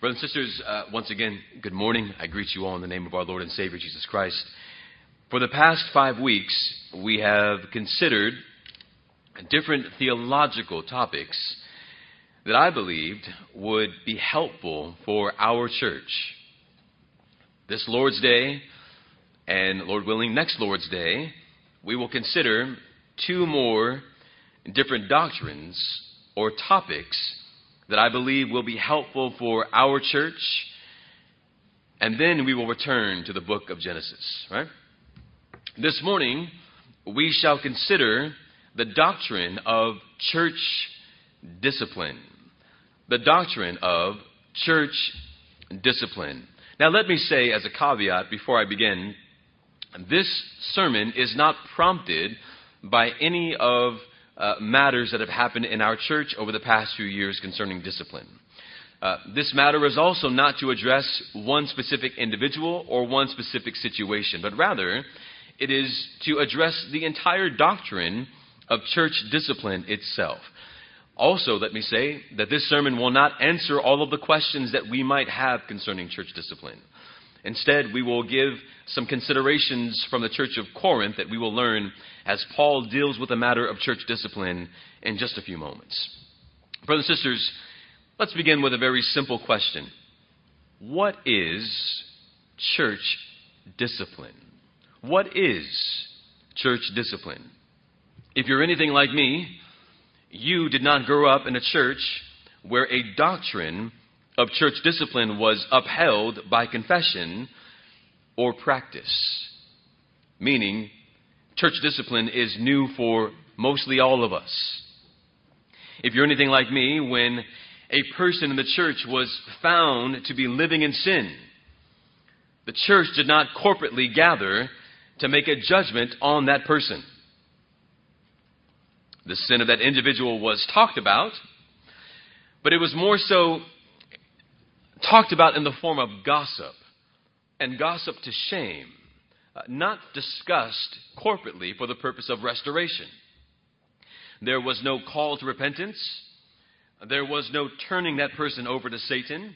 Brothers and sisters, uh, once again, good morning. I greet you all in the name of our Lord and Savior Jesus Christ. For the past five weeks, we have considered different theological topics that I believed would be helpful for our church. This Lord's Day, and Lord willing, next Lord's Day, we will consider two more different doctrines or topics that I believe will be helpful for our church. And then we will return to the book of Genesis, right? This morning, we shall consider the doctrine of church discipline. The doctrine of church discipline. Now, let me say as a caveat before I begin this sermon is not prompted by any of uh, matters that have happened in our church over the past few years concerning discipline. Uh, this matter is also not to address one specific individual or one specific situation, but rather it is to address the entire doctrine of church discipline itself. Also, let me say that this sermon will not answer all of the questions that we might have concerning church discipline. Instead, we will give some considerations from the church of Corinth that we will learn as Paul deals with the matter of church discipline in just a few moments. Brothers and sisters, let's begin with a very simple question What is church discipline? What is church discipline? If you're anything like me, you did not grow up in a church where a doctrine of church discipline was upheld by confession or practice. Meaning, church discipline is new for mostly all of us. If you're anything like me, when a person in the church was found to be living in sin, the church did not corporately gather to make a judgment on that person. The sin of that individual was talked about, but it was more so talked about in the form of gossip and gossip to shame, uh, not discussed corporately for the purpose of restoration. There was no call to repentance. There was no turning that person over to Satan.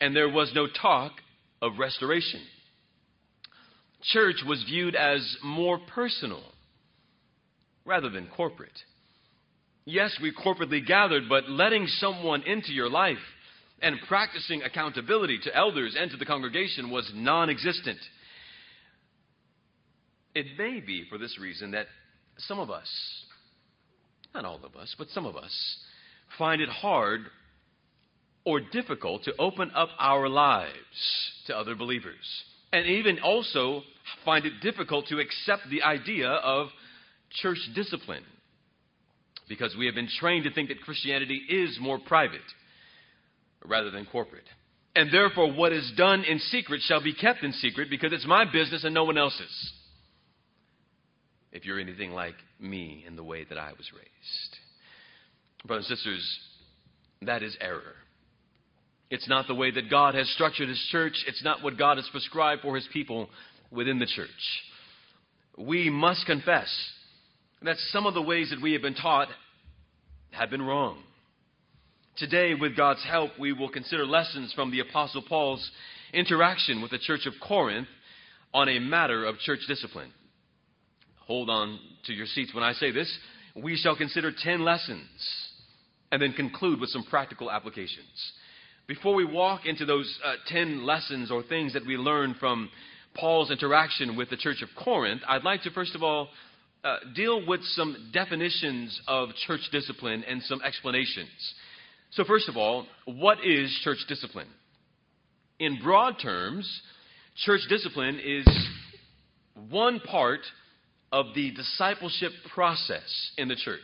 And there was no talk of restoration. Church was viewed as more personal rather than corporate. Yes, we corporately gathered, but letting someone into your life and practicing accountability to elders and to the congregation was non existent. It may be for this reason that some of us, not all of us, but some of us, find it hard or difficult to open up our lives to other believers. And even also find it difficult to accept the idea of church discipline because we have been trained to think that Christianity is more private rather than corporate. And therefore, what is done in secret shall be kept in secret because it's my business and no one else's. If you're anything like me in the way that I was raised. Brothers and sisters, that is error. It's not the way that God has structured His church. It's not what God has prescribed for His people within the church. We must confess that some of the ways that we have been taught have been wrong. Today, with God's help, we will consider lessons from the Apostle Paul's interaction with the church of Corinth on a matter of church discipline. Hold on to your seats when I say this. We shall consider 10 lessons and then conclude with some practical applications. Before we walk into those uh, 10 lessons or things that we learn from Paul's interaction with the church of Corinth, I'd like to first of all uh, deal with some definitions of church discipline and some explanations. So, first of all, what is church discipline? In broad terms, church discipline is one part of the discipleship process in the church.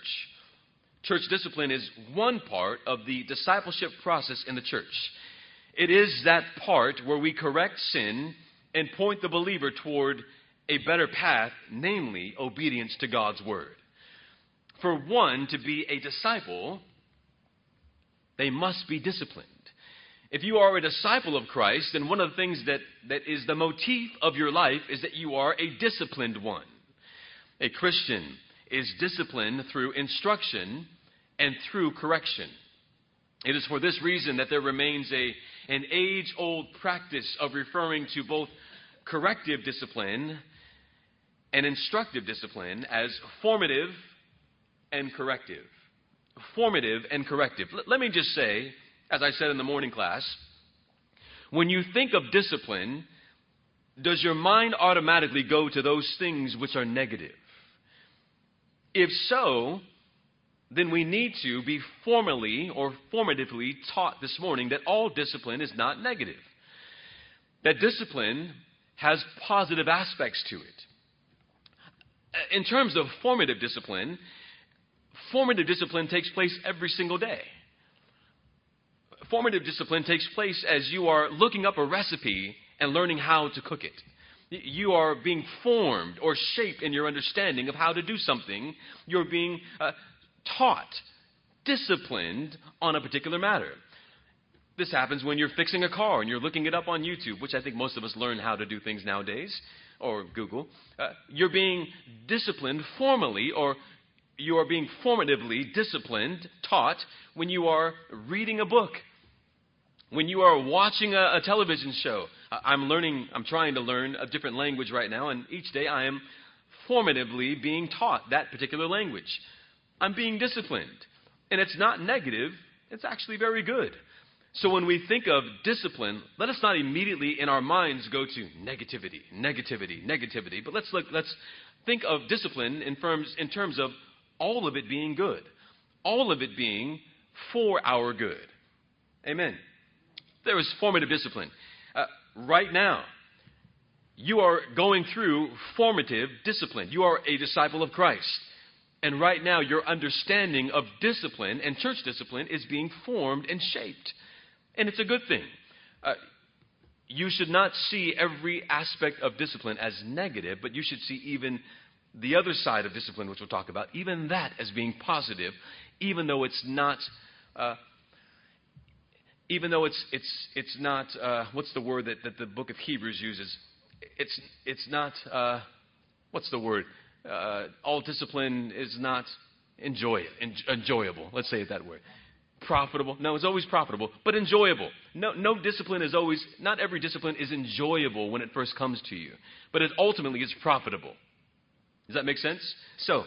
Church discipline is one part of the discipleship process in the church. It is that part where we correct sin and point the believer toward a better path, namely obedience to God's word. For one to be a disciple, they must be disciplined. If you are a disciple of Christ, then one of the things that, that is the motif of your life is that you are a disciplined one. A Christian is disciplined through instruction and through correction. It is for this reason that there remains a, an age old practice of referring to both corrective discipline and instructive discipline as formative and corrective. Formative and corrective. L- let me just say, as I said in the morning class, when you think of discipline, does your mind automatically go to those things which are negative? If so, then we need to be formally or formatively taught this morning that all discipline is not negative. That discipline has positive aspects to it. Uh, in terms of formative discipline, formative discipline takes place every single day. Formative discipline takes place as you are looking up a recipe and learning how to cook it. You are being formed or shaped in your understanding of how to do something. You're being uh, taught, disciplined on a particular matter. This happens when you're fixing a car and you're looking it up on YouTube, which I think most of us learn how to do things nowadays, or Google. Uh, you're being disciplined formally, or you are being formatively disciplined, taught, when you are reading a book, when you are watching a, a television show. I'm learning, I'm trying to learn a different language right now, and each day I am formatively being taught that particular language. I'm being disciplined. And it's not negative, it's actually very good. So when we think of discipline, let us not immediately in our minds go to negativity, negativity, negativity. But let's look, let's think of discipline in terms, in terms of all of it being good, all of it being for our good. Amen. There is formative discipline. Uh, right now, you are going through formative discipline. You are a disciple of Christ. And right now, your understanding of discipline and church discipline is being formed and shaped. And it's a good thing. Uh, you should not see every aspect of discipline as negative, but you should see even the other side of discipline, which we'll talk about, even that as being positive, even though it's not. Uh, even though it's it's it's not uh, what's the word that, that the book of Hebrews uses? It's it's not uh, what's the word? Uh, all discipline is not enjoy, enjoyable. Let's say it that way profitable. No, it's always profitable, but enjoyable. No, no discipline is always, not every discipline is enjoyable when it first comes to you, but it ultimately is profitable. Does that make sense? So,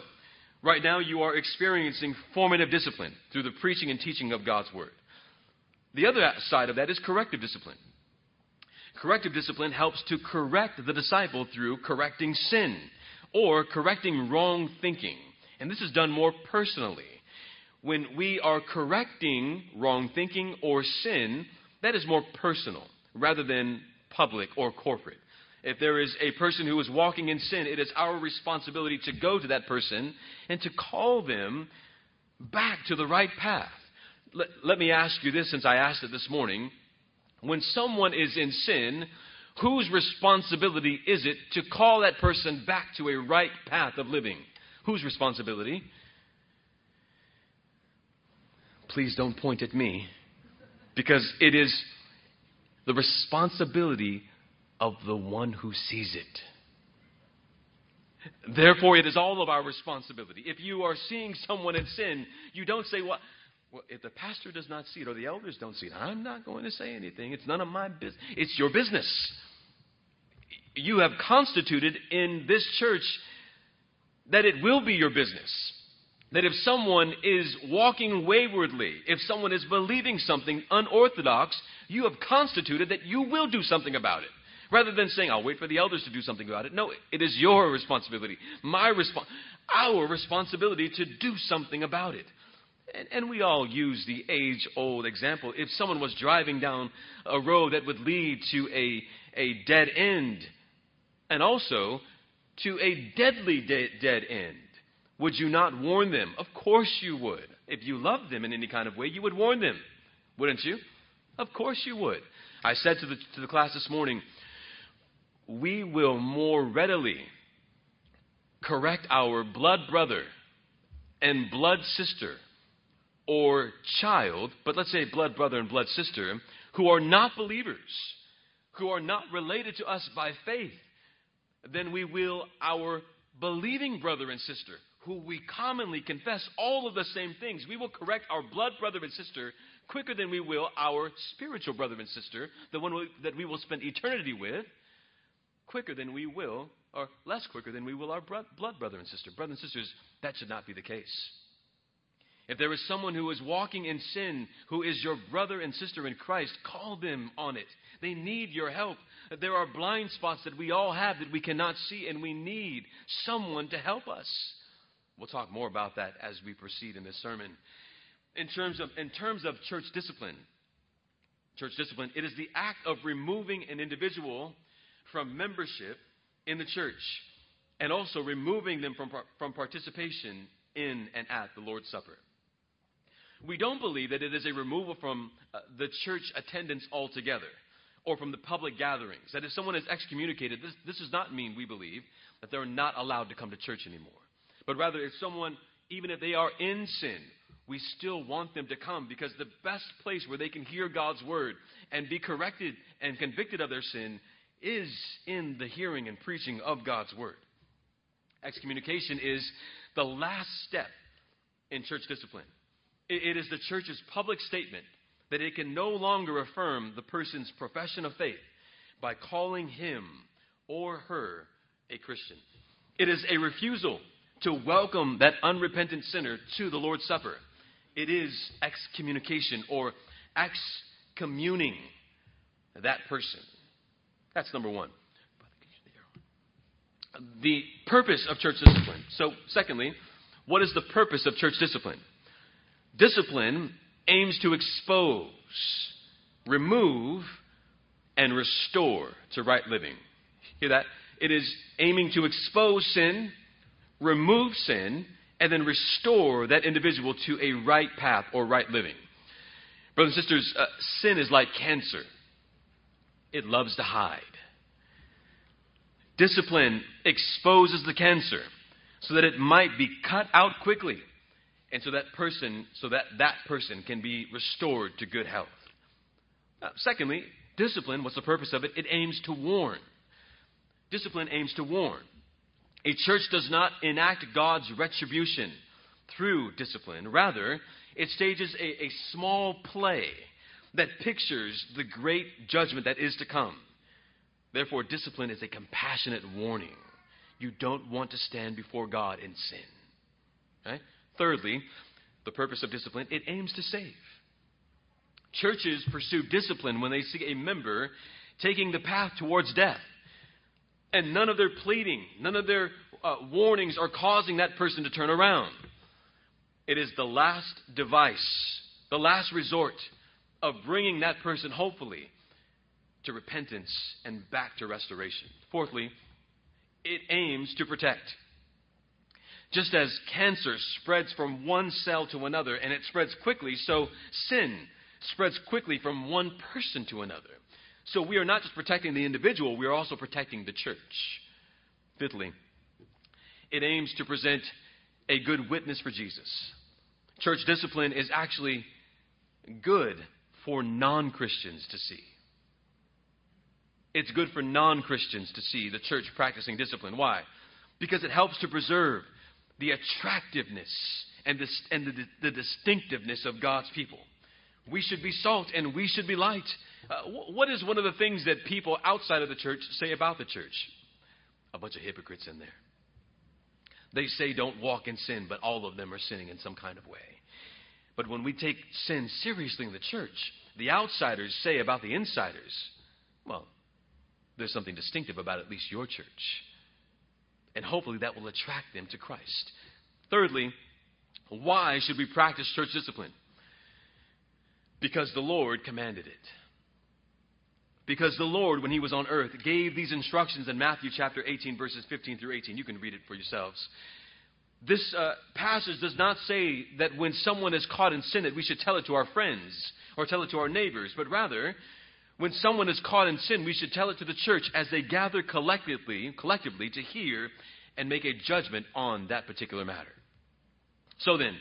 right now you are experiencing formative discipline through the preaching and teaching of God's Word. The other side of that is corrective discipline. Corrective discipline helps to correct the disciple through correcting sin or correcting wrong thinking. And this is done more personally when we are correcting wrong thinking or sin, that is more personal rather than public or corporate. If there is a person who is walking in sin, it is our responsibility to go to that person and to call them back to the right path. Let, let me ask you this since I asked it this morning. When someone is in sin, whose responsibility is it to call that person back to a right path of living? Whose responsibility? please don't point at me because it is the responsibility of the one who sees it. Therefore, it is all of our responsibility. If you are seeing someone in sin, you don't say, well, well, if the pastor does not see it or the elders don't see it, I'm not going to say anything. It's none of my business. It's your business. You have constituted in this church that it will be your business that if someone is walking waywardly, if someone is believing something unorthodox, you have constituted that you will do something about it. Rather than saying, I'll wait for the elders to do something about it. No, it is your responsibility, my respo- our responsibility to do something about it. And, and we all use the age old example. If someone was driving down a road that would lead to a, a dead end, and also to a deadly de- dead end, would you not warn them? Of course you would. If you loved them in any kind of way, you would warn them, wouldn't you? Of course you would. I said to the, to the class this morning, we will more readily correct our blood brother and blood sister or child, but let's say blood brother and blood sister, who are not believers, who are not related to us by faith, than we will our believing brother and sister who we commonly confess all of the same things. We will correct our blood brother and sister quicker than we will our spiritual brother and sister, the one that we will spend eternity with, quicker than we will, or less quicker than we will our blood brother and sister. Brothers and sisters, that should not be the case. If there is someone who is walking in sin, who is your brother and sister in Christ, call them on it. They need your help. There are blind spots that we all have that we cannot see, and we need someone to help us. We'll talk more about that as we proceed in this sermon. In terms of, in terms of church discipline, church discipline, it is the act of removing an individual from membership in the church and also removing them from, from participation in and at the Lord's Supper. We don't believe that it is a removal from uh, the church attendance altogether or from the public gatherings. That if someone is excommunicated, this, this does not mean, we believe, that they're not allowed to come to church anymore. But rather, if someone, even if they are in sin, we still want them to come because the best place where they can hear God's word and be corrected and convicted of their sin is in the hearing and preaching of God's word. Excommunication is the last step in church discipline. It is the church's public statement that it can no longer affirm the person's profession of faith by calling him or her a Christian. It is a refusal to welcome that unrepentant sinner to the Lord's Supper. It is excommunication or excommuning that person. That's number one. The purpose of church discipline. So, secondly, what is the purpose of church discipline? Discipline aims to expose, remove, and restore to right living. Hear that? It is aiming to expose sin, remove sin, and then restore that individual to a right path or right living. Brothers and sisters, uh, sin is like cancer, it loves to hide. Discipline exposes the cancer so that it might be cut out quickly and so that person so that that person can be restored to good health. Uh, secondly, discipline, what's the purpose of it? It aims to warn. Discipline aims to warn. A church does not enact God's retribution through discipline. Rather, it stages a, a small play that pictures the great judgment that is to come. Therefore, discipline is a compassionate warning. You don't want to stand before God in sin. Thirdly, the purpose of discipline, it aims to save. Churches pursue discipline when they see a member taking the path towards death. And none of their pleading, none of their uh, warnings are causing that person to turn around. It is the last device, the last resort of bringing that person, hopefully, to repentance and back to restoration. Fourthly, it aims to protect. Just as cancer spreads from one cell to another and it spreads quickly, so sin spreads quickly from one person to another. So we are not just protecting the individual, we are also protecting the church. Fifthly, it aims to present a good witness for Jesus. Church discipline is actually good for non Christians to see. It's good for non Christians to see the church practicing discipline. Why? Because it helps to preserve the attractiveness and, the, and the, the distinctiveness of God's people. We should be salt and we should be light. Uh, what is one of the things that people outside of the church say about the church? A bunch of hypocrites in there. They say don't walk in sin, but all of them are sinning in some kind of way. But when we take sin seriously in the church, the outsiders say about the insiders, well, there's something distinctive about at least your church. And hopefully that will attract them to Christ. Thirdly, why should we practice church discipline? Because the Lord commanded it. Because the Lord, when he was on earth, gave these instructions in Matthew chapter 18, verses 15 through 18. You can read it for yourselves. This uh, passage does not say that when someone is caught in sin, that we should tell it to our friends or tell it to our neighbors, but rather, when someone is caught in sin, we should tell it to the church as they gather collectively, collectively to hear and make a judgment on that particular matter. So then,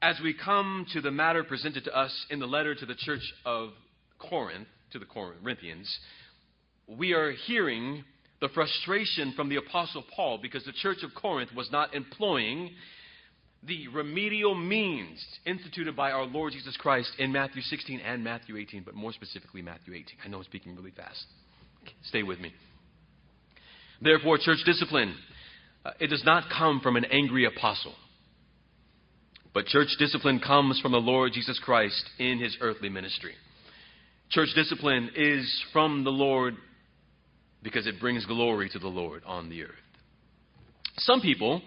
as we come to the matter presented to us in the letter to the church of Corinth, to the Corinthians, we are hearing the frustration from the Apostle Paul because the church of Corinth was not employing the remedial means instituted by our Lord Jesus Christ in Matthew 16 and Matthew 18, but more specifically Matthew 18. I know I'm speaking really fast. Stay with me. Therefore, church discipline, uh, it does not come from an angry apostle. But church discipline comes from the Lord Jesus Christ in his earthly ministry. Church discipline is from the Lord because it brings glory to the Lord on the earth. Some people,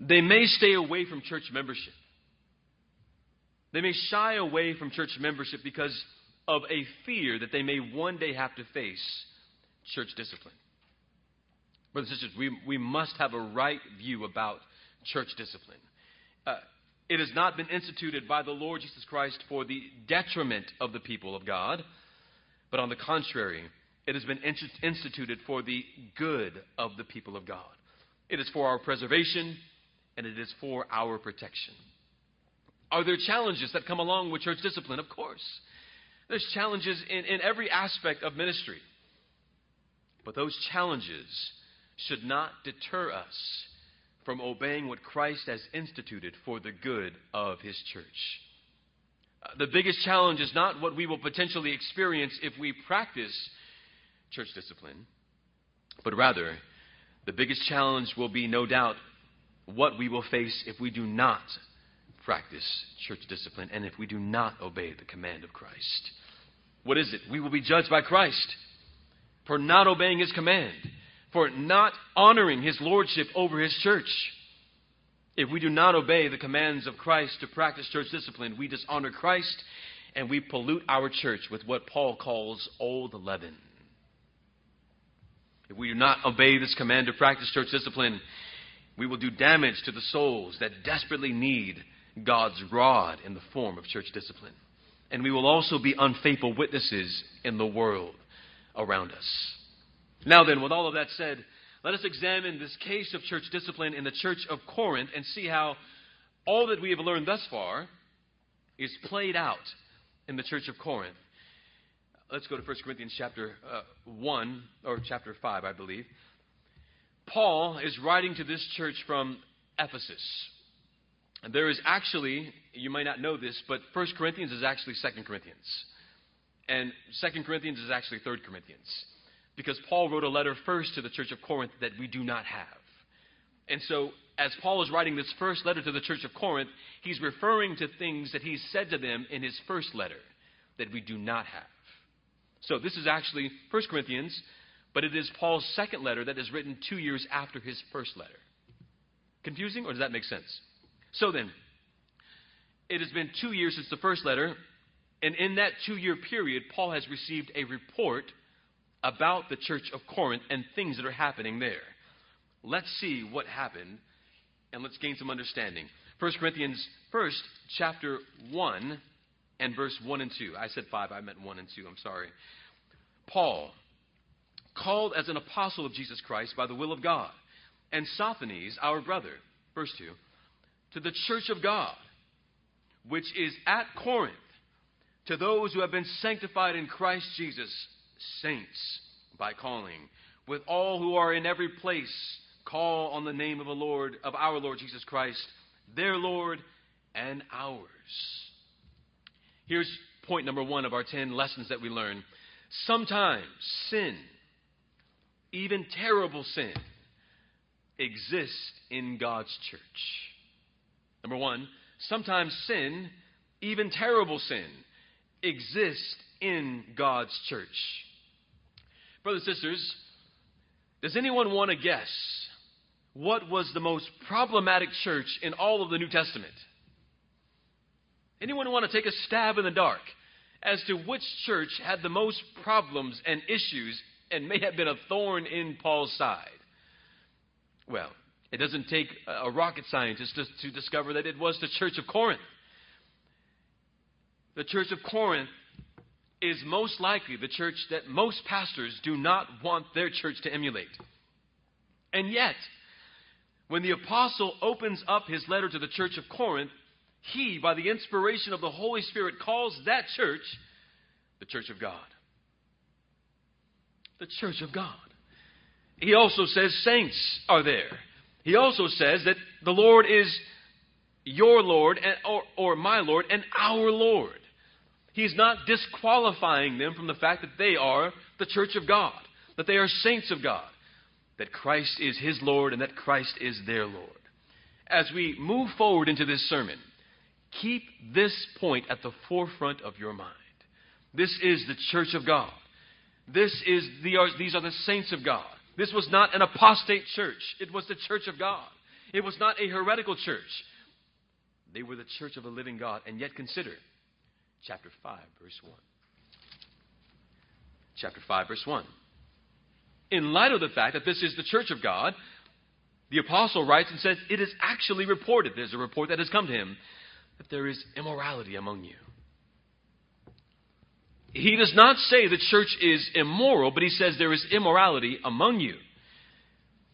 they may stay away from church membership. They may shy away from church membership because of a fear that they may one day have to face church discipline. Brothers and sisters, we, we must have a right view about church discipline. Uh, it has not been instituted by the Lord Jesus Christ for the detriment of the people of God, but on the contrary, it has been instituted for the good of the people of God. It is for our preservation and it is for our protection. Are there challenges that come along with church discipline? Of course. There's challenges in, in every aspect of ministry. But those challenges should not deter us from obeying what Christ has instituted for the good of his church. Uh, the biggest challenge is not what we will potentially experience if we practice church discipline, but rather, the biggest challenge will be, no doubt, what we will face if we do not practice church discipline and if we do not obey the command of Christ. What is it? We will be judged by Christ for not obeying his command for not honoring his lordship over his church. If we do not obey the commands of Christ to practice church discipline, we dishonor Christ and we pollute our church with what Paul calls old leaven. If we do not obey this command to practice church discipline, we will do damage to the souls that desperately need God's rod in the form of church discipline. And we will also be unfaithful witnesses in the world around us. Now, then, with all of that said, let us examine this case of church discipline in the church of Corinth and see how all that we have learned thus far is played out in the church of Corinth. Let's go to 1 Corinthians chapter uh, 1, or chapter 5, I believe. Paul is writing to this church from Ephesus. There is actually, you might not know this, but 1 Corinthians is actually 2 Corinthians. And 2 Corinthians is actually 3 Corinthians because Paul wrote a letter first to the church of Corinth that we do not have. And so, as Paul is writing this first letter to the church of Corinth, he's referring to things that he said to them in his first letter that we do not have. So, this is actually 1 Corinthians, but it is Paul's second letter that is written two years after his first letter. Confusing, or does that make sense? So then, it has been two years since the first letter, and in that two year period, Paul has received a report about the church of Corinth and things that are happening there. Let's see what happened and let's gain some understanding. 1 Corinthians, first, chapter 1 and verse 1 and 2. I said 5, I meant 1 and 2. I'm sorry. Paul, called as an apostle of Jesus Christ by the will of God, and Sosthenes, our brother, verse 2, to the church of God, which is at Corinth, to those who have been sanctified in Christ Jesus saints by calling, with all who are in every place call on the name of the Lord of our Lord Jesus Christ, their Lord and ours. Here's point number 1 of our 10 lessons that we learn. Sometimes sin, even terrible sin, exists in God's church. Number 1, sometimes sin, even terrible sin, exists in God's church. Brothers and sisters, does anyone want to guess what was the most problematic church in all of the New Testament? Anyone want to take a stab in the dark as to which church had the most problems and issues and may have been a thorn in Paul's side? Well, it doesn't take a rocket scientist to, to discover that it was the church of Corinth. The church of Corinth is most likely the church that most pastors do not want their church to emulate. And yet, when the apostle opens up his letter to the church of Corinth, he, by the inspiration of the Holy Spirit, calls that church the church of God. The church of God. he also says saints are there. He also says that the Lord is your Lord and, or, or my Lord and our Lord. He's not disqualifying them from the fact that they are the church of God, that they are saints of God, that Christ is his Lord and that Christ is their Lord. As we move forward into this sermon, keep this point at the forefront of your mind. This is the church of God. This is the, these are the saints of God. This was not an apostate church. It was the church of God. It was not a heretical church. They were the church of a living God. And yet consider chapter 5, verse 1. Chapter 5, verse 1. In light of the fact that this is the church of God, the apostle writes and says, It is actually reported, there's a report that has come to him, that there is immorality among you. He does not say the church is immoral, but he says there is immorality among you.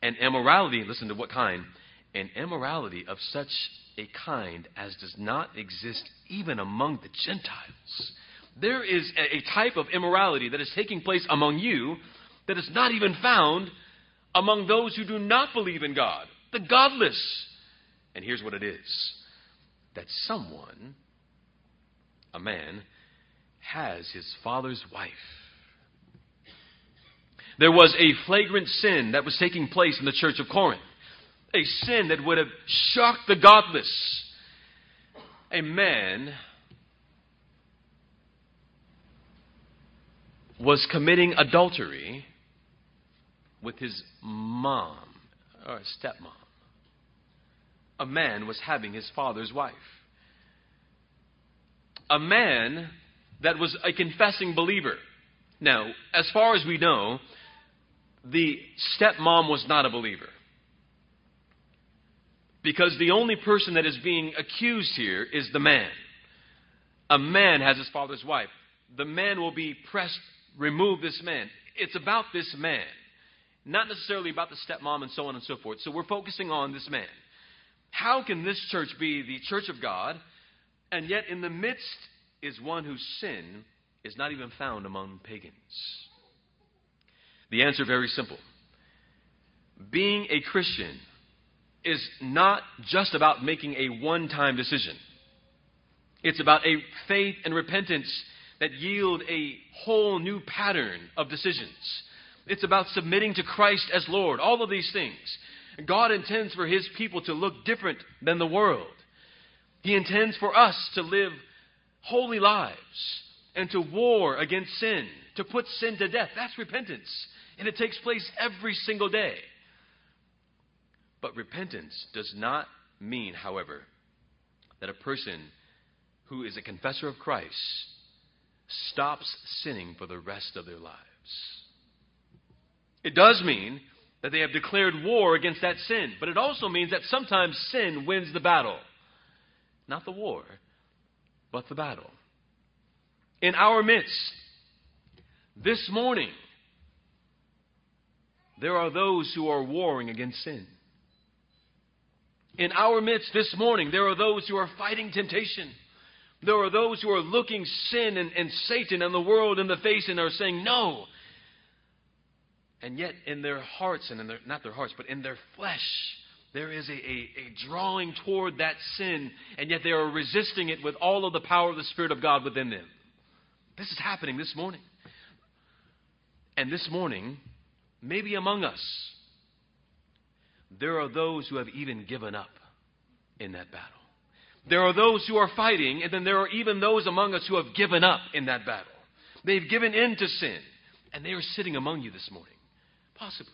And immorality, listen to what kind? An immorality of such a kind as does not exist even among the Gentiles. There is a, type of immorality that is taking place among you that is not even found among those who do not believe in God, the godless. And here's what it is that someone, a man, has his father's wife. There was a flagrant sin that was taking place in the church of Corinth, a sin that would have shocked the godless. A man was committing adultery with his mom or stepmom. A man was having his father's wife. A man that was a confessing believer. Now, as far as we know, the stepmom was not a believer. Because the only person that is being accused here is the man. A man has his father's wife. The man will be pressed, remove this man. It's about this man, not necessarily about the stepmom and so on and so forth. So we're focusing on this man. How can this church be the church of God, and yet in the midst is one whose sin is not even found among pagans? The answer very simple. Being a Christian is not just about making a one-time decision. It's about a faith and repentance that yield a whole new pattern of decisions. It's about submitting to Christ as Lord, all of these things. God intends for His people to look different than the world. He intends for us to live holy lives and to war against sin, to put sin to death. That's repentance. And it takes place every single day. But repentance does not mean, however, that a person who is a confessor of Christ stops sinning for the rest of their lives. It does mean that they have declared war against that sin. But it also means that sometimes sin wins the battle. Not the war, but the battle. In our midst, this morning, there are those who are warring against sin. In our midst this morning, there are those who are fighting temptation. There are those who are looking sin and, and Satan and the world in the face and are saying, No, and yet, in their hearts, and in their, not their hearts, but in their flesh, there is a, a, a, drawing toward that sin, and yet they are resisting it with all of the power of the Spirit of God within them. This is happening this morning. And this morning, maybe among us, there are those who have even given up in that battle. There are those who are fighting, and then there are even those among us who have given up in that battle. They've given in to sin, and they are sitting among you this morning. Possibly.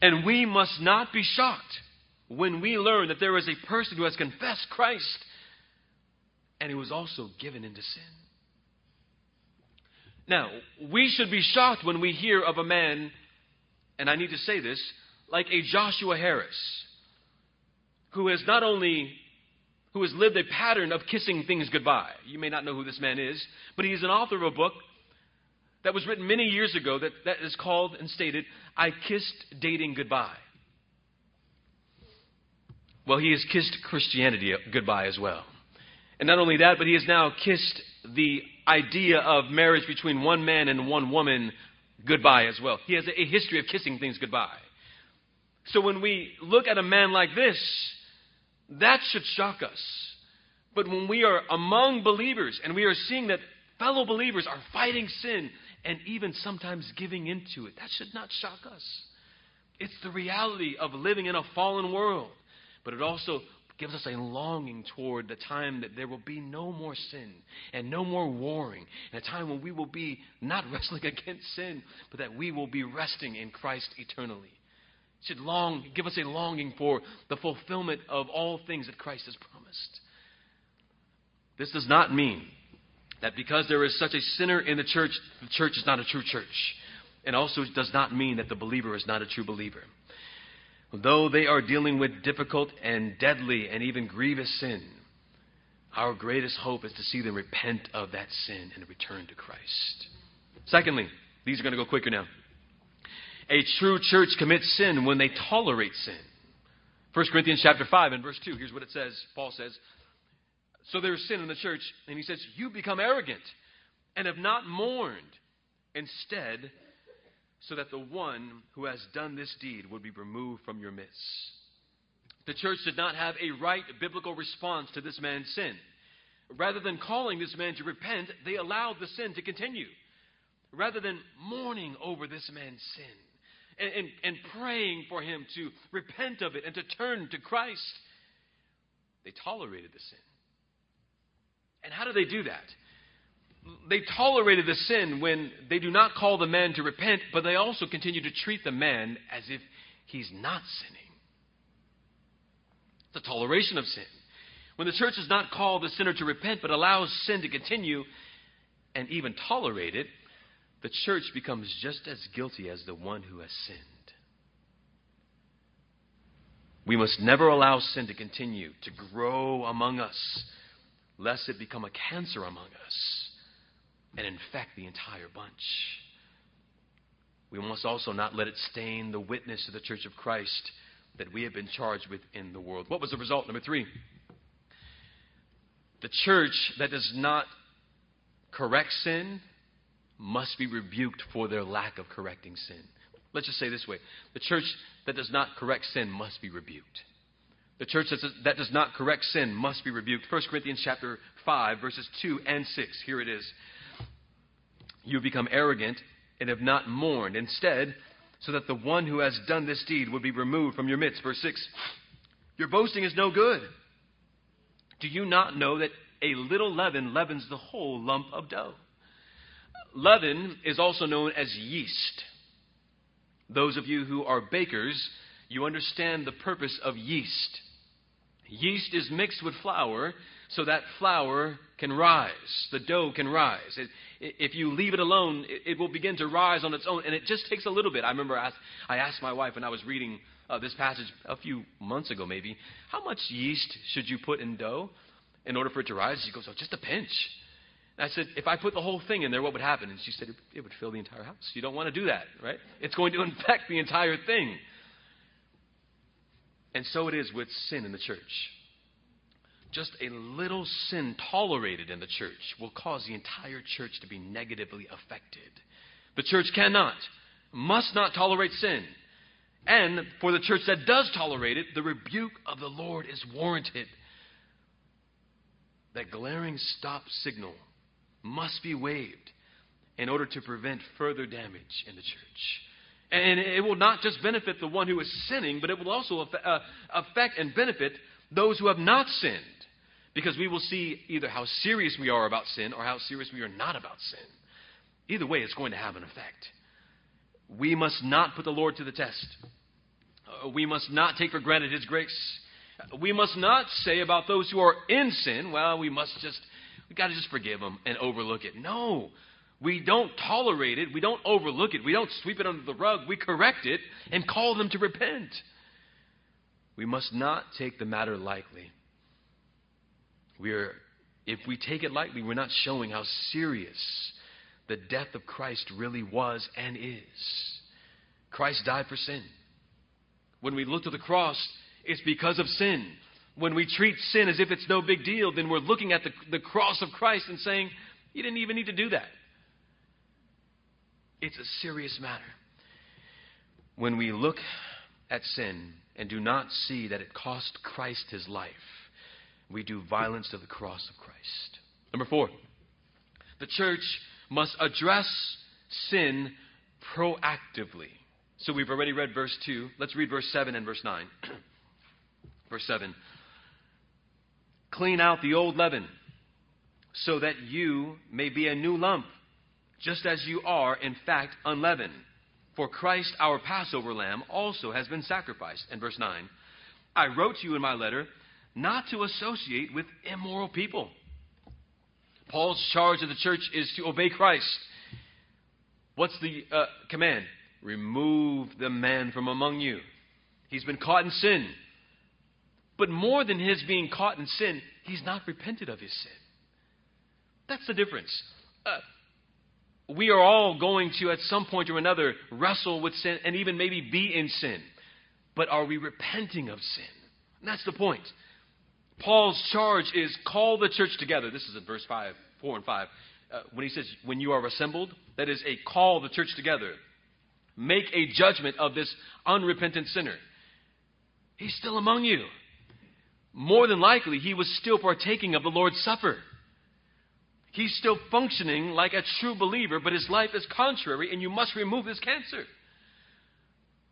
And we must not be shocked when we learn that there is a person who has confessed Christ and who was also given into sin. Now, we should be shocked when we hear of a man, and I need to say this, like a Joshua Harris, who has not only who has lived a pattern of kissing things goodbye. You may not know who this man is, but he is an author of a book that was written many years ago that, that is called and stated, I Kissed Dating Goodbye. Well, he has kissed Christianity goodbye as well. And not only that, but he has now kissed the idea of marriage between one man and one woman goodbye as well. He has a history of kissing things goodbye. So when we look at a man like this, that should shock us. But when we are among believers and we are seeing that fellow believers are fighting sin and even sometimes giving into it, that should not shock us. It's the reality of living in a fallen world. But it also gives us a longing toward the time that there will be no more sin and no more warring, and a time when we will be not wrestling against sin, but that we will be resting in Christ eternally. It should long give us a longing for the fulfillment of all things that Christ has promised. This does not mean that because there is such a sinner in the church, the church is not a true church. And also does not mean that the believer is not a true believer. Though they are dealing with difficult and deadly and even grievous sin, our greatest hope is to see them repent of that sin and return to Christ. Secondly, these are going to go quicker now. A true church commits sin when they tolerate sin. 1 Corinthians chapter 5 and verse 2, here's what it says. Paul says, So there is sin in the church, and he says, You become arrogant and have not mourned. Instead, so that the one who has done this deed would be removed from your midst. The church did not have a right biblical response to this man's sin. Rather than calling this man to repent, they allowed the sin to continue. Rather than mourning over this man's sin and, and, and praying for him to repent of it and to turn to Christ, they tolerated the sin. And how do they do that? they tolerated the sin when they do not call the man to repent, but they also continue to treat the man as if he's not sinning. The toleration of sin. When the church does not call the sinner to repent, but allows sin to continue and even tolerate it, the church becomes just as guilty as the one who has sinned. We must never allow sin to continue to grow among us, lest it become a cancer among us and infect the entire bunch. We must also not let it stain the witness of the church of Christ that we have been charged with in the world. What was the result? Number three. The church that does not correct sin must be rebuked for their lack of correcting sin. Let's just say this way the church that does not correct sin must be rebuked. The church that does not correct sin must be rebuked. 1 Corinthians chapter 5, verses 2 and 6. Here it is. You become arrogant and have not mourned. Instead, so that the one who has done this deed would be removed from your midst. Verse 6 Your boasting is no good. Do you not know that a little leaven leavens the whole lump of dough? Leaven is also known as yeast. Those of you who are bakers, you understand the purpose of yeast. Yeast is mixed with flour so that flour can rise, the dough can rise. It, if you leave it alone, it, it, will begin to rise on its own, and it just takes a little bit. I remember I asked, I asked my wife when I was reading uh, this passage a few months ago, maybe, how much yeast should you put in dough in order for it to rise? She goes, oh, just a pinch. And I said, if I put the whole thing in there, what would happen? And she said, it, it would fill the entire house. You don't want to do that, right? It's going to infect the entire thing. And so it is with sin in the church just a little sin tolerated in the church will cause the entire church to be negatively affected. The church cannot, must not tolerate sin. And for the church that does tolerate it, the rebuke of the Lord is warranted. That glaring stop signal must be waved in order to prevent further damage in the church. And it will not just benefit the one who is sinning, but it will also uh, affect and benefit those who have not sinned. Because we will see either how serious we are about sin or how serious we are not about sin. Either way, it's going to have an effect. We must not put the Lord to the test. Uh, we must not take for granted His grace. We must not say about those who are in sin, well, we must just, we got to just forgive them and overlook it. No. We don't tolerate it. We don't overlook it. We don't sweep it under the rug. We correct it and call them to repent. We must not take the matter lightly. We are, if we take it lightly, we're not showing how serious the death of Christ really was and is. Christ died for sin. When we look to the cross, it's because of sin. When we treat sin as if it's no big deal, then we're looking at the, the cross of Christ and saying, You didn't even need to do that. It's a serious matter. When we look at sin and do not see that it cost Christ his life, we do violence to the cross of Christ. Number four, the church must address sin proactively. So we've already read verse 2. Let's read verse 7 and verse 9. verse 7 Clean out the old leaven, so that you may be a new lump, just as you are, in fact, unleavened. For Christ, our Passover lamb, also has been sacrificed. And verse 9 I wrote to you in my letter not to associate with immoral people. Paul's charge of the church is to obey Christ. What's the uh, command? Remove the man from among you. He's been caught in sin. But more than his being caught in sin, he's not repented of his sin. That's the difference. Uh, we are all going to, at some point or another, wrestle with sin and even maybe be in sin. But are we repenting of sin? And that's the point. Paul's charge is call the church together. This is in verse 5, 4 and 5. Uh, when he says, when you are assembled, that is a call the church together. Make a judgment of this unrepentant sinner. He's still among you. More than likely, he was still partaking of the Lord's Supper. He's still functioning like a true believer, but his life is contrary, and you must remove his cancer.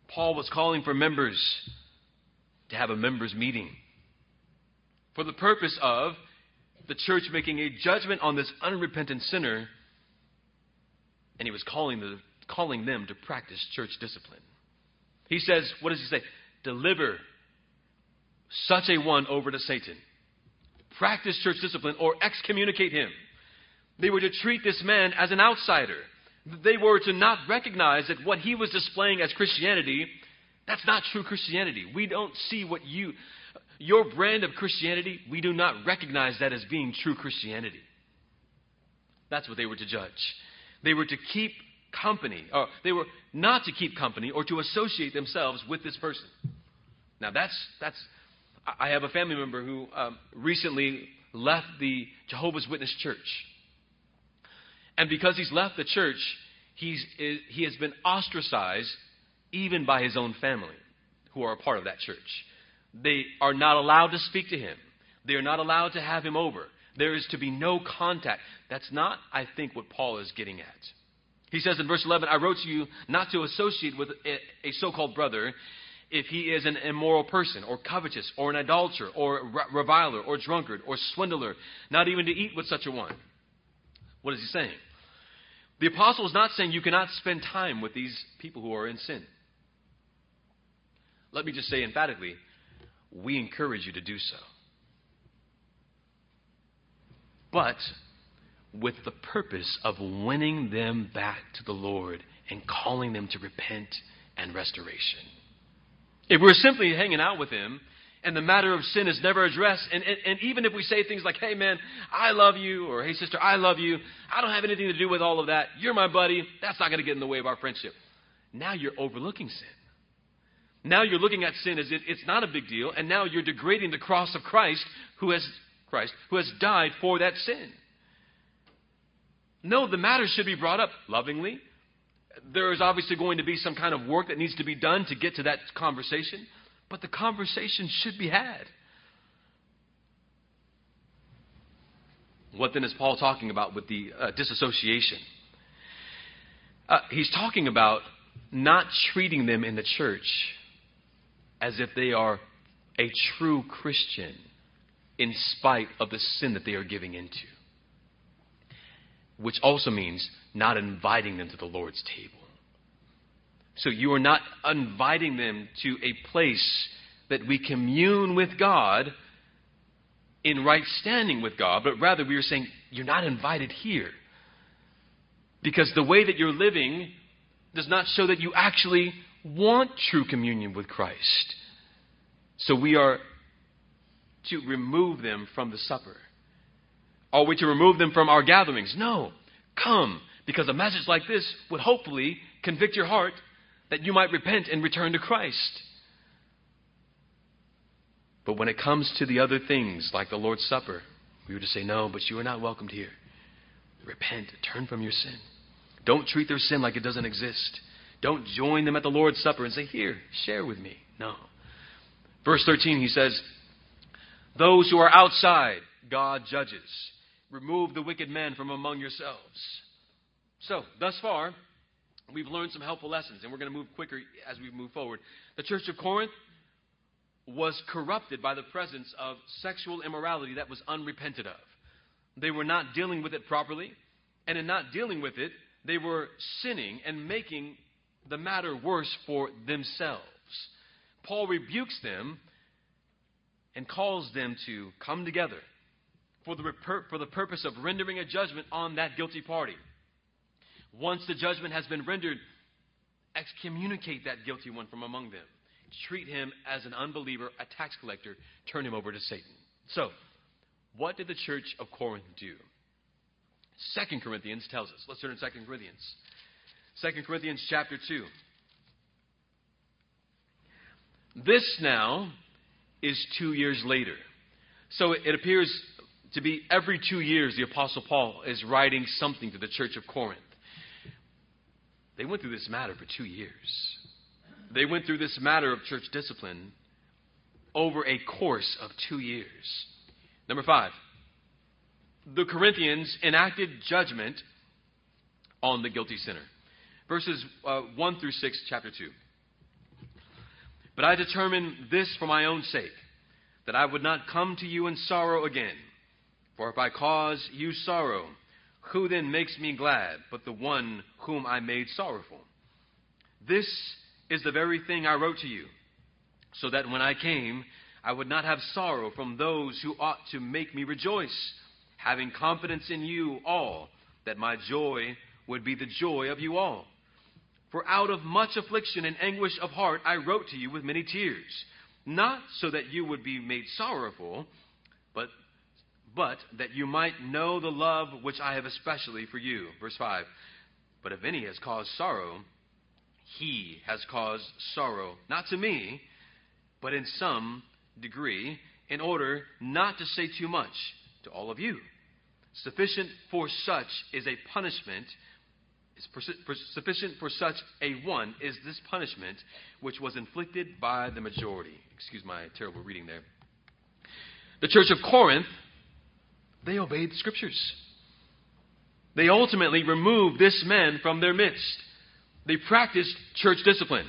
Paul was calling for members to have a members' meeting for the purpose of the church making a judgment on this unrepentant sinner, and he was calling, the, calling them to practice church discipline. He says, what does he say? Deliver such a one over to Satan. Practice church discipline or excommunicate him. They were to treat this man as an outsider. They were to not recognize that what he was displaying as Christianity, that's not true Christianity. We don't see what you, your brand of Christianity, we do not recognize that as being true Christianity. That's what they were to judge. They were to keep company, or they were not to keep company or to associate themselves with this person. Now, that's, that's I have a family member who um, recently left the Jehovah's Witness church. And because he's left the church, he's, eh, he has been ostracized even by his own family who are a part of that church. They are not allowed to speak to him. They are not allowed to have him over. There is to be no contact. That's not, I think, what Paul is getting at. He says in verse 11, I wrote to you not to associate with a, a so called brother if he is an immoral person, or covetous, or an adulterer, or reviler, or drunkard, or swindler, not even to eat with such a one. What is he saying? The apostle is not saying you cannot spend time with these people who are in sin. Let me just say emphatically, we encourage you to do so. But with the purpose of winning them back to the Lord and calling them to repent and restoration. If we're simply hanging out with Him and the matter of sin is never addressed, and, and, and, even if we say things like, hey man, I love you, or hey sister, I love you, I don't have anything to do with all of that, you're my buddy, that's not going to get in the way of our friendship. Now you're overlooking sin. Now you're looking at sin as it, it's not a big deal, and now you're degrading the cross of Christ, who has Christ, who has died for that sin. No, the matter should be brought up lovingly. There is obviously going to be some kind of work that needs to be done to get to that conversation, but the conversation should be had. What then is Paul talking about with the uh, disassociation? Uh, he's talking about not treating them in the church as if they are a true Christian in spite of the sin that they are giving into. Which also means not inviting them to the Lord's table. So you are not inviting them to a place that we commune with God in right standing with God, but rather we are saying, you're not invited here. Because the way that you're living does not show that you actually want true communion with Christ. So we are to remove them from the supper. Are we to remove them from our gatherings? No. Come, because a message like this would hopefully convict your heart that you might repent and return to Christ. But when it comes to the other things, like the Lord's Supper, we were to say, No, but you are not welcomed here. Repent, turn from your sin. Don't treat their sin like it doesn't exist. Don't join them at the Lord's Supper and say, Here, share with me. No. Verse 13, he says, Those who are outside, God judges. Remove the wicked man from among yourselves. So, thus far, we've learned some helpful lessons, and we're going to move quicker as we move forward. The church of Corinth was corrupted by the presence of sexual immorality that was unrepented of. They were not dealing with it properly, and in not dealing with it, they were sinning and making the matter worse for themselves. Paul rebukes them and calls them to come together for the, for the purpose of rendering a judgment on that guilty party. Once the judgment has been rendered, excommunicate that guilty one from among them. Treat him as an unbeliever, a tax collector, turn him over to Satan. So, what did the church of Corinth do? Second Corinthians tells us. Let's turn to Second Corinthians. Second Corinthians chapter 2. This now is two years later. So it appears to be every two years the Apostle Paul is writing something to the church of Corinth. They went through this matter for two years. They went through this matter of church discipline over a course of two years. Number five, the Corinthians enacted judgment on the guilty sinner. Verses uh, 1 through 6, chapter 2. But I determined this for my own sake, that I would not come to you in sorrow again. For if I cause you sorrow, who then makes me glad but the one whom I made sorrowful? This is the very thing I wrote to you, so that when I came, I would not have sorrow from those who ought to make me rejoice, having confidence in you all, that my joy would be the joy of you all. For out of much affliction and anguish of heart I wrote to you with many tears, not so that you would be made sorrowful, but but that you might know the love which I have especially for you. Verse 5. But if any has caused sorrow, he has caused sorrow, not to me, but in some degree, in order not to say too much to all of you. Sufficient for such is a punishment sufficient for such a one is this punishment which was inflicted by the majority. Excuse my terrible reading there. The church of Corinth, they obeyed the scriptures. They ultimately removed this man from their midst. They practiced church discipline.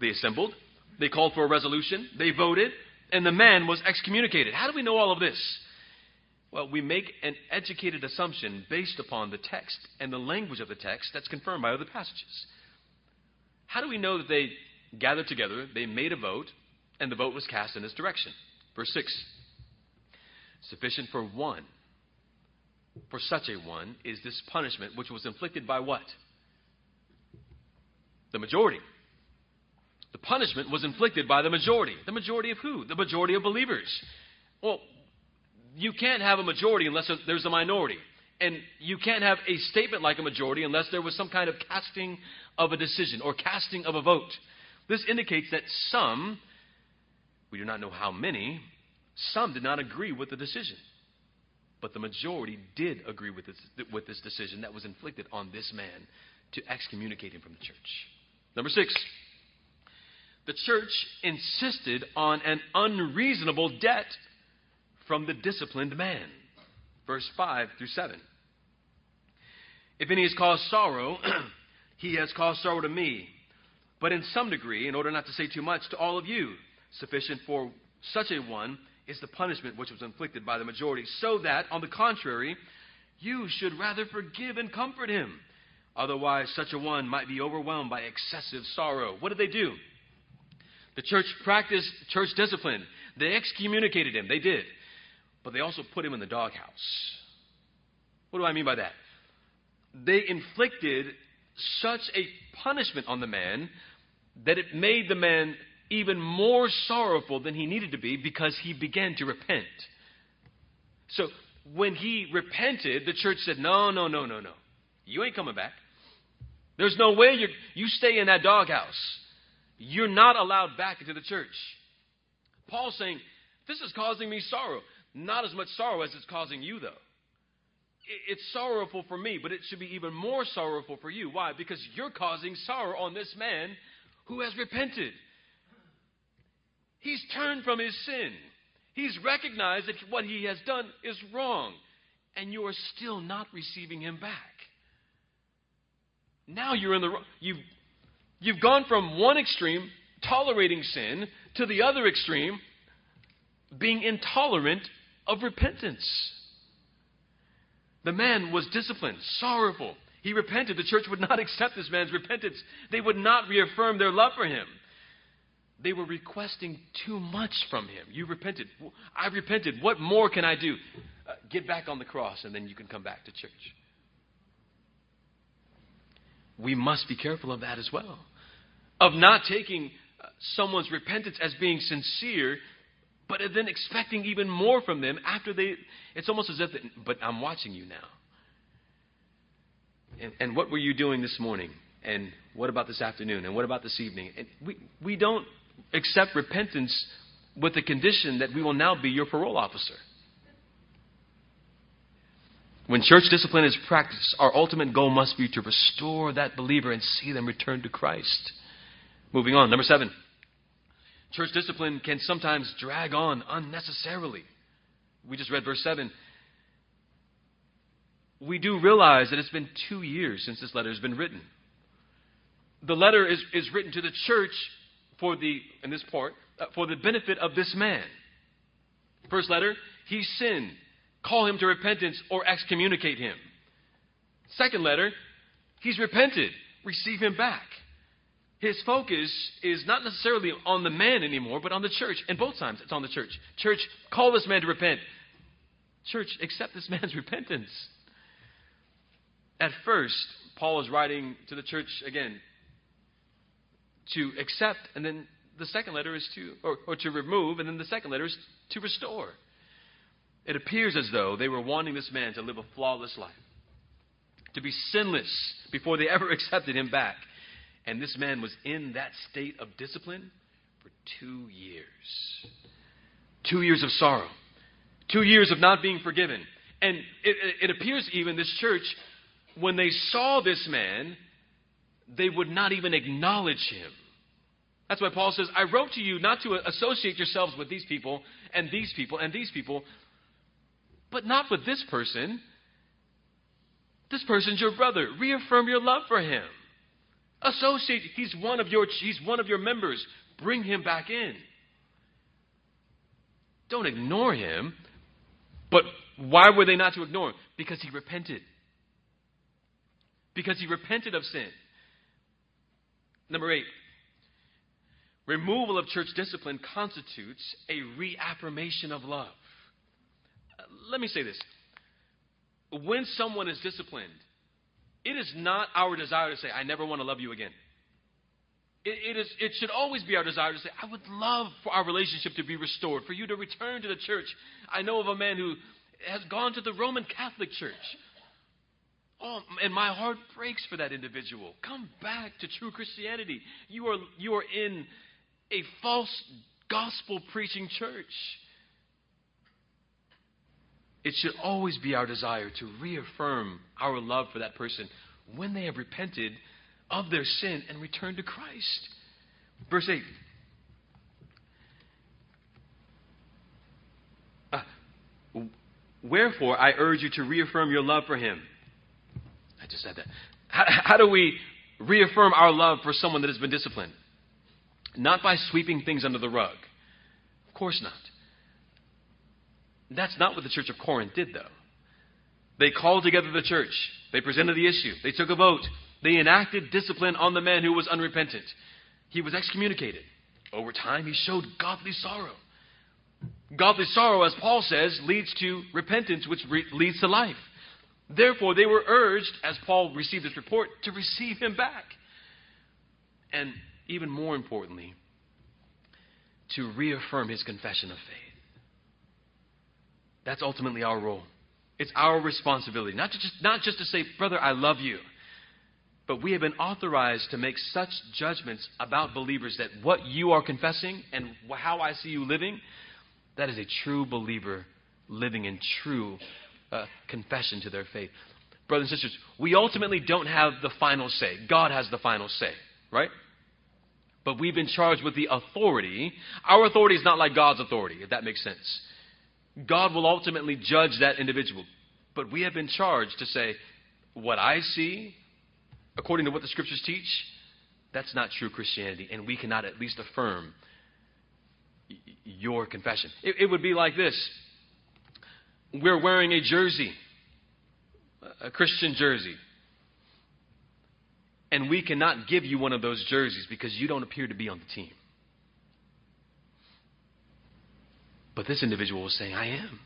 They assembled, they called for a resolution, they voted, and the man was excommunicated. How do we know all of this? Well, we make an educated assumption based upon the text and the language of the text that's confirmed by other passages. How do we know that they gathered together, they made a vote, and the vote was cast in this direction? Verse 6 Sufficient for one, for such a one, is this punishment which was inflicted by what? The majority. The punishment was inflicted by the majority. The majority of who? The majority of believers. Well, you can't have a majority unless there's a minority. And you can't have a statement like a majority unless there was some kind of casting of a decision or casting of a vote. This indicates that some, we do not know how many, some did not agree with the decision. But the majority did agree with this, with this decision that was inflicted on this man to excommunicate him from the church. Number six, the church insisted on an unreasonable debt from the disciplined man. Verse 5 through 7. If any has caused sorrow, he has caused sorrow to me, but in some degree, in order not to say too much, to all of you. Sufficient for such a one is the punishment which was inflicted by the majority, so that, on the contrary, you should rather forgive and comfort him. Otherwise, such a one might be overwhelmed by excessive sorrow. What did they do? The church practiced church discipline. They excommunicated him. They did but they also put him in the doghouse. What do I mean by that? They inflicted such a punishment on the man that it made the man even more sorrowful than he needed to be because he began to repent. So when he repented, the church said, No, no, no, no, no. You ain't coming back. There's no way you you stay in that doghouse. You're not allowed back into the church. Paul's saying, This is causing me sorrow. Not as much sorrow as it's causing you, though. it's sorrowful for me, but it should be even more sorrowful for you. Why? Because you're causing sorrow on this man who has repented. He's turned from his sin. He's recognized that what he has done is wrong, and you are still not receiving him back. Now you're in the you've you've gone from one extreme, tolerating sin, to the other extreme, being intolerant of repentance. The man was disciplined, sorrowful. He repented. The church would not accept this man's repentance. They would not reaffirm their love for him. They were requesting too much from him. You repented. I repented. What more can I do? Uh, get back on the cross, and then you can come back to church. We must be careful of that as well. Of not taking uh, someone's repentance as being sincere, but then expecting even more from them after they. It's almost as if, they, but I'm watching you now. And, and what were you doing this morning? And what about this afternoon? And what about this evening? And we, we don't accept repentance with the condition that we will now be your parole officer. When church discipline is practiced, our ultimate goal must be to restore that believer and see them return to Christ. Moving on, number seven. Church discipline can sometimes drag on unnecessarily. We just read verse 7. We do realize that it's been two years since this letter has been written. The letter is, is written to the church for the, in this part, uh, for the benefit of this man. First letter, he sinned. Call him to repentance or excommunicate him. Second letter, he's repented. Receive him back. His focus is not necessarily on the man anymore, but on the church. And both times it's on the church. Church, call this man to repent. Church, accept this man's repentance. At first, Paul is writing to the church again to accept, and then the second letter is to, or, or to remove, and then the second letter is to restore. It appears as though they were wanting this man to live a flawless life, to be sinless before they ever accepted him back. And this man was in that state of discipline for two years. Two years of sorrow. Two years of not being forgiven. And it, it, appears even this church, when they saw this man, they would not even acknowledge him. That's why Paul says, I wrote to you not to associate yourselves with these people and these people and these people, but not with this person. This person's your brother. Reaffirm your love for him. Associate. He's one of your, he's one of your members. Bring him back in. Don't ignore him. But why were they not to ignore him? Because he repented. Because he repented of sin. Number eight, Removal of church discipline constitutes a reaffirmation of love. Let me say this. When someone is disciplined, it is not our desire to say, I never want to love you again. It, it, is, it should always be our desire to say, I would love for our relationship to be restored, for you to return to the church. I know of a man who has gone to the Roman Catholic Church. Oh, and my heart breaks for that individual. Come back to true Christianity. You are, you are in a false gospel preaching church. It should always be our desire to reaffirm our love for that person when they have repented of their sin and returned to Christ. Verse 8. Uh, Wherefore, I urge you to reaffirm your love for him. I just said that. How, how do we reaffirm our love for someone that has been disciplined? Not by sweeping things under the rug. Of course not. That's not what the church of Corinth did, though. They called together the church. They presented the issue. They took a vote. They enacted discipline on the man who was unrepentant. He was excommunicated. Over time, he showed godly sorrow. Godly sorrow, as Paul says, leads to repentance, which re- leads to life. Therefore, they were urged, as Paul received this report, to receive him back. And even more importantly, to reaffirm his confession of faith. That's ultimately our role. It's our responsibility, not, just, not just to say, Brother, I love you, but we have been authorized to make such judgments about believers that what you are confessing and how I see you living, that is a true believer living in true uh, confession to their faith. Brothers and sisters, we ultimately don't have the final say. God has the final say, right? But we've been charged with the authority. Our authority is not like God's authority, if that makes sense. God will ultimately judge that individual. But we have been charged to say, what I see, according to what the scriptures teach, that's not true Christianity. And we cannot at least affirm your confession. It, it would be like this we're wearing a jersey, a Christian jersey. And we cannot give you one of those jerseys because you don't appear to be on the team. But this individual was saying, I am.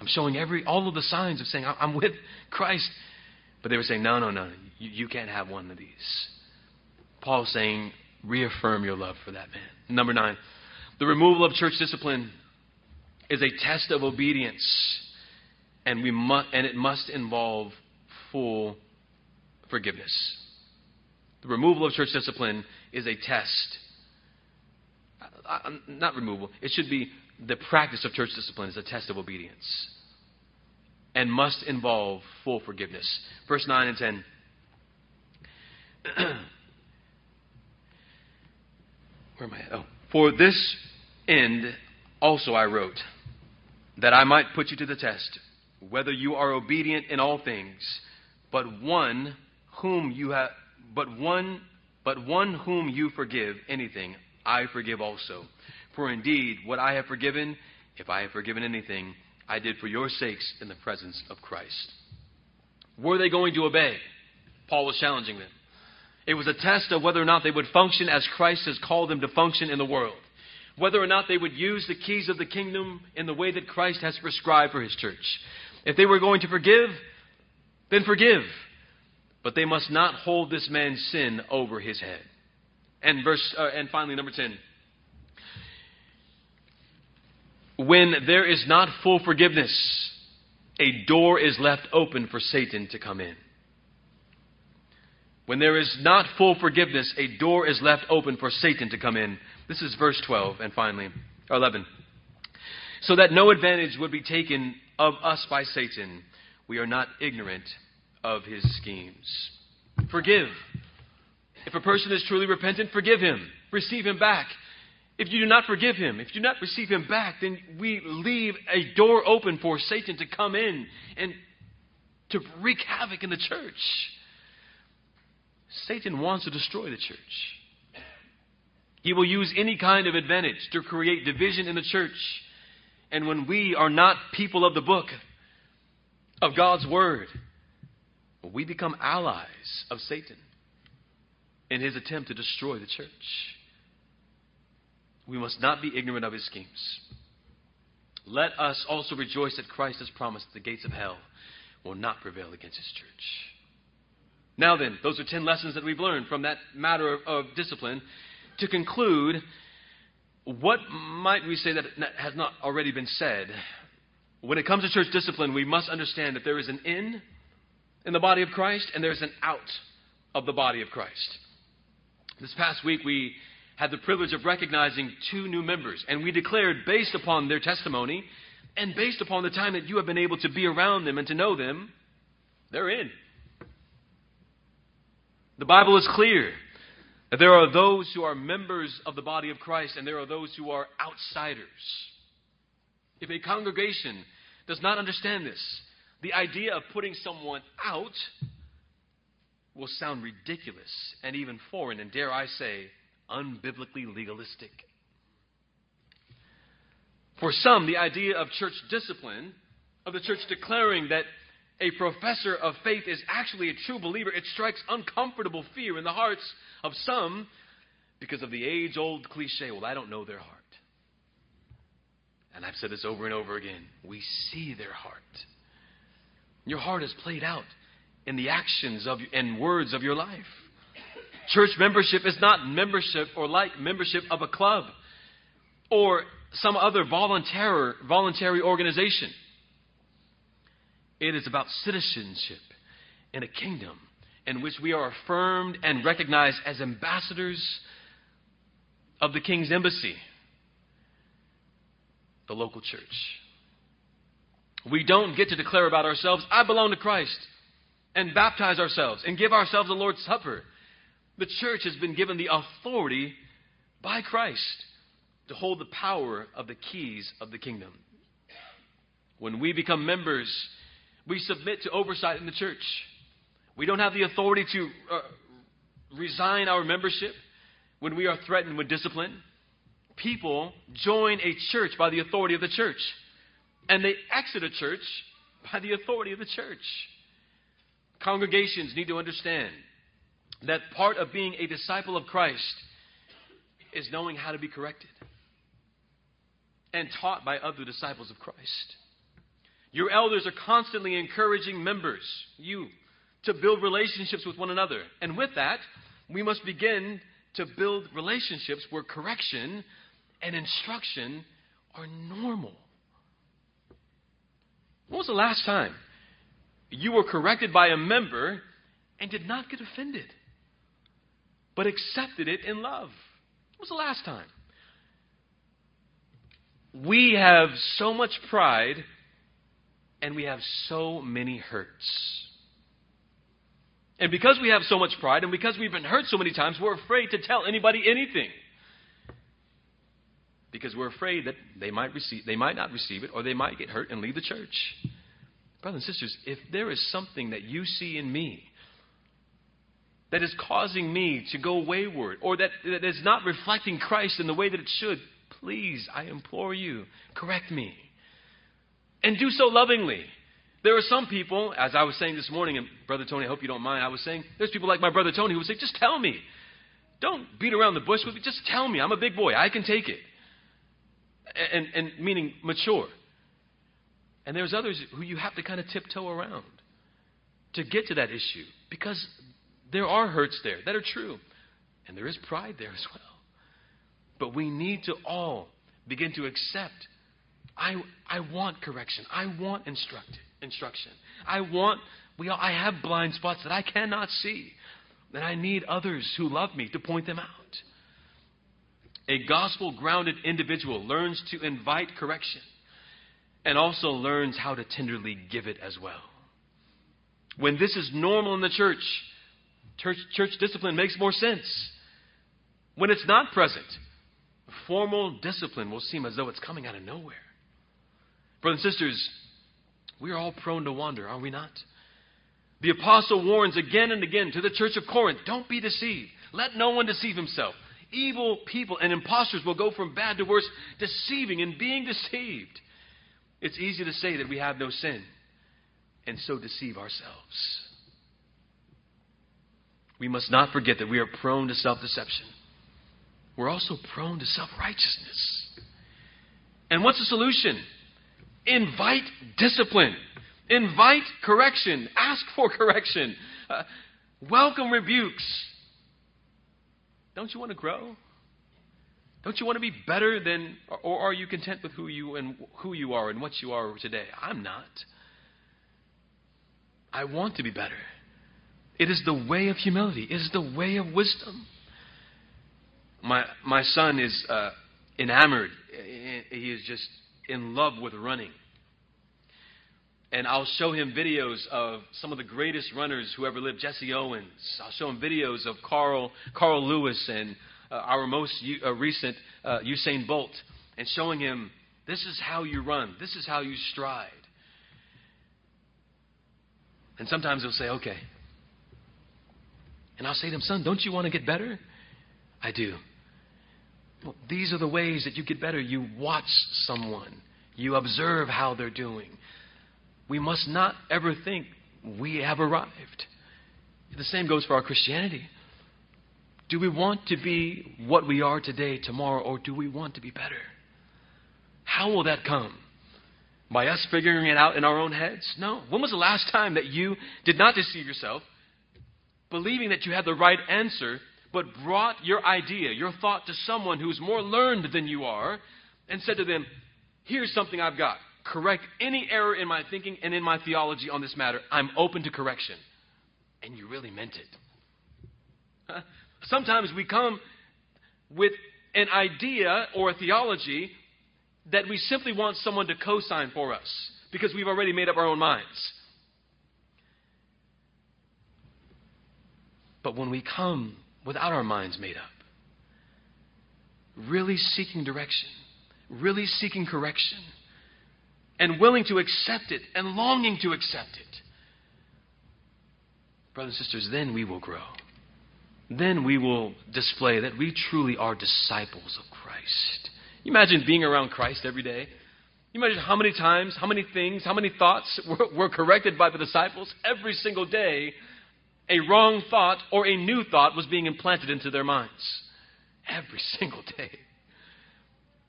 I'm showing every all of the signs of saying I'm with Christ. But they were saying, no, no, no, you, you can't have one of these. Paul is saying, reaffirm your love for that man. Number nine, the removal of church discipline is a test of obedience, and we and it must involve full forgiveness. The removal of church discipline is a test. Not removal. It should be the practice of church discipline is a test of obedience and must involve full forgiveness. Verse 9 and 10. Where am I at? Oh. For this end also I wrote, that I might put you to the test, whether you are obedient in all things, but one whom you have but one but one whom you forgive anything, I forgive also. For indeed, what I have forgiven, if I have forgiven anything, I did for your sakes in the presence of Christ. Were they going to obey? Paul was challenging them. It was a test of whether or not they would function as Christ has called them to function in the world. Whether or not they would use the keys of the kingdom in the way that Christ has prescribed for his church. If they were going to forgive, then forgive. But they must not hold this man's sin over his head. And verse uh, and finally number 10. When there is not full forgiveness, a door is left open for Satan to come in. When there is not full forgiveness, a door is left open for Satan to come in. This is verse 12, and finally, 11. So that no advantage would be taken of us by Satan, we are not ignorant of his schemes. Forgive. If a person is truly repentant, forgive him. Receive him back. If you do not forgive him, if you do not receive him back, then we leave a door open for Satan to come in and to wreak havoc in the church. Satan wants to destroy the church. He will use any kind of advantage to create division in the church. And when we are not people of the book, of God's Word, we become allies of Satan in his attempt to destroy the church. We must not be ignorant of his schemes. Let us also rejoice that Christ has promised the gates of hell will not prevail against his church. Now then, those are 10 lessons that we've learned from that matter of, of discipline. To conclude, what might we say that has not already been said? When it comes to church discipline, we must understand that there is an in in the body of Christ and there's an out of the body of Christ. This past week, we had the privilege of recognizing two new members, and we declared, based upon their testimony and based upon the time that you have been able to be around them and to know them, they're in. The Bible is clear that there are those who are members of the body of Christ and there are those who are outsiders. If a congregation does not understand this, the idea of putting someone out will sound ridiculous and even foreign, and dare I say, unbiblically legalistic. For some, the idea of church discipline, of the church declaring that a professor of faith is actually a true believer, it strikes uncomfortable fear in the hearts of some because of the age old cliche well, I don't know their heart. And I've said this over and over again. We see their heart. Your heart is played out in the actions of, and words of your life. Church membership is not membership or like membership of a club or some other voluntary, voluntary organization. It is about citizenship in a kingdom in which we are affirmed and recognized as ambassadors of the king's embassy, the local church. We don't get to declare about ourselves, I belong to Christ, and baptize ourselves and give ourselves the Lord's Supper. The church has been given the authority by Christ to hold the power of the keys of the kingdom. When we become members, we submit to oversight in the church. We don't have the authority to uh, resign our membership when we are threatened with discipline. People join a church by the authority of the church, and they exit a church by the authority of the church. Congregations need to understand that part of being a disciple of Christ is knowing how to be corrected and taught by other disciples of Christ. Your elders are constantly encouraging members, you, to build relationships with one another. And with that, we must begin to build relationships where correction and instruction are normal. When was the last time you were corrected by a member and did not get offended, but accepted it in love? When was the last time? We have so much pride and we have so many hurts. And because we have so much pride and because we've been hurt so many times, we're afraid to tell anybody anything. Because we're afraid that they might receive they might not receive it or they might get hurt and leave the church. Brothers and sisters, if there is something that you see in me that is causing me to go wayward or that, that is not reflecting Christ in the way that it should, please, I implore you, correct me. And do so lovingly. There are some people, as I was saying this morning, and Brother Tony, I hope you don't mind, I was saying, there's people like my brother Tony who would say, just tell me. Don't beat around the bush with me. Just tell me. I'm a big boy. I can take it. And, and meaning mature. And there's others who you have to kind of tiptoe around to get to that issue because there are hurts there that are true. And there is pride there as well. But we need to all begin to accept I, I want correction. I want instruct, instruction. I want, we all, I have blind spots that I cannot see. And I need others who love me to point them out. A gospel grounded individual learns to invite correction and also learns how to tenderly give it as well. When this is normal in the church, church, church discipline makes more sense. When it's not present, formal discipline will seem as though it's coming out of nowhere. Brothers and sisters, we are all prone to wander, are we not? The apostle warns again and again to the church of Corinth don't be deceived. Let no one deceive himself. Evil people and impostors will go from bad to worse, deceiving and being deceived. It's easy to say that we have no sin and so deceive ourselves. We must not forget that we are prone to self deception. We're also prone to self righteousness. And what's the solution? Invite discipline. Invite correction. Ask for correction. Uh, welcome rebukes. Don't you want to grow? Don't you want to be better than, or are you content with who you and who you are and what you are today? I'm not. I want to be better. It is the way of humility. It is the way of wisdom. My my son is uh, enamored. He is just in love with running. And I'll show him videos of some of the greatest runners who ever lived, Jesse Owens. I'll show him videos of Carl, Carl Lewis and uh, our most uh, recent uh, Usain Bolt, and showing him this is how you run, this is how you stride. And sometimes he'll say, okay. And I'll say to him, son, don't you want to get better? I do. Well, these are the ways that you get better. You watch someone, you observe how they're doing. We must not ever think we have arrived. The same goes for our Christianity. Do we want to be what we are today, tomorrow, or do we want to be better? How will that come? By us figuring it out in our own heads? No. When was the last time that you did not deceive yourself, believing that you had the right answer, but brought your idea, your thought to someone who's more learned than you are, and said to them, Here's something I've got. Correct any error in my thinking and in my theology on this matter. I'm open to correction. And you really meant it. Sometimes we come with an idea or a theology that we simply want someone to co sign for us. because we've already made up our own minds. But when we come without our minds made up, really seeking direction, really seeking correction, and willing to accept it and longing to accept it, brothers and sisters, then we will grow. Then we will display that we truly are disciples of Christ. You imagine being around Christ every day? You imagine how many times, how many things, how many thoughts were, were corrected by the disciples every single day? A wrong thought or a new thought was being implanted into their minds every single day.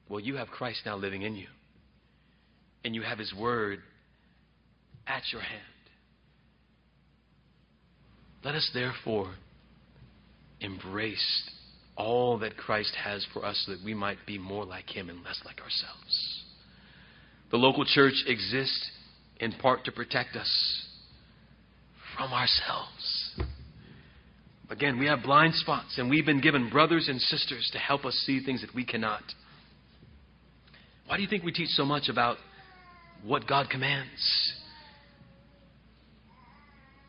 Well, you have Christ now living in you, and you have His Word at your hand. Let us therefore embrace all that Christ has for us so that we might be more like Him and less like ourselves. The local church exists in part to protect us from ourselves. Again, we have blind spots, and we've been given brothers and sisters to help us see things that we cannot. Why do you think we teach so much about what God commands?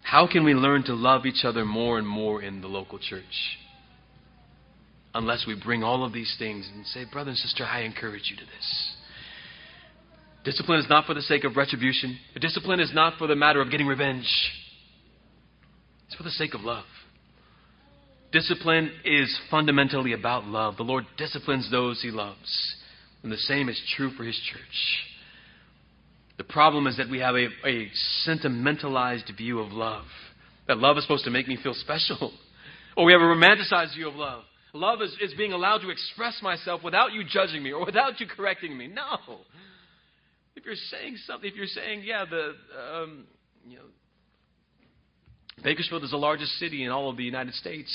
How can we learn to love each other more and more in the local church? Unless we bring all of these things and say, Brother and sister, I encourage you to this. Discipline is not for the sake of retribution. Discipline is not for the matter of getting revenge. It's for the sake of love. Discipline is fundamentally about love. The Lord disciplines those he loves. And the same is true for his church. The problem is that we have a, a sentimentalized view of love. That love is supposed to make me feel special. Or we have a romanticized view of love. Love is, is being allowed to express myself without you judging me or without you correcting me. No. If you're saying something, if you're saying, yeah, the, um, you know, Bakersfield is the largest city in all of the United States,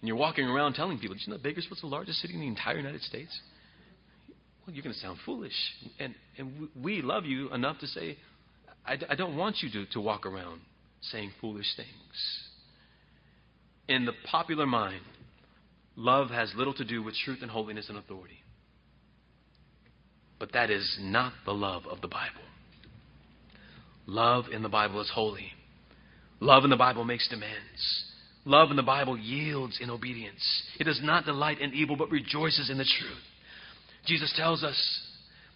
and you're walking around telling people, did you know Bakersfield's the largest city in the entire United States? Well, you're going to sound foolish. And, and we love you enough to say, I, I don't want you to, to walk around saying foolish things. In the popular mind, love has little to do with truth and holiness and authority. But that is not the love of the Bible. Love in the Bible is holy. Love in the Bible makes demands. Love in the Bible yields in obedience. It does not delight in evil, but rejoices in the truth. Jesus tells us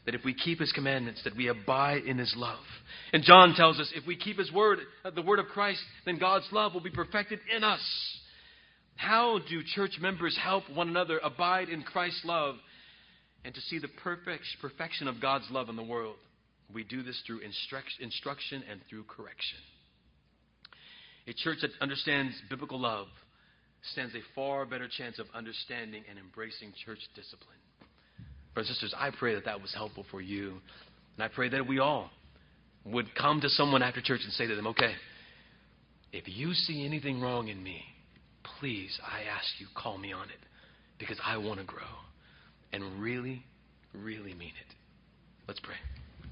that if we keep his commandments, that we abide in his love. And John tells us if we keep his word, uh, the word of Christ, then God's love will be perfected in us. How do church members help one another abide in Christ's love and to see the perfect, perfection of God's love in the world. We do this through instruction and through correction. A church that understands biblical love stands a far better chance of understanding and embracing church discipline. Brothers and sisters, I pray that that was helpful for you. And I pray that we all would come to someone after church and say to them, okay, if you see anything wrong in me, please, I ask you, call me on it because I want to grow and really, really mean it. Let's pray.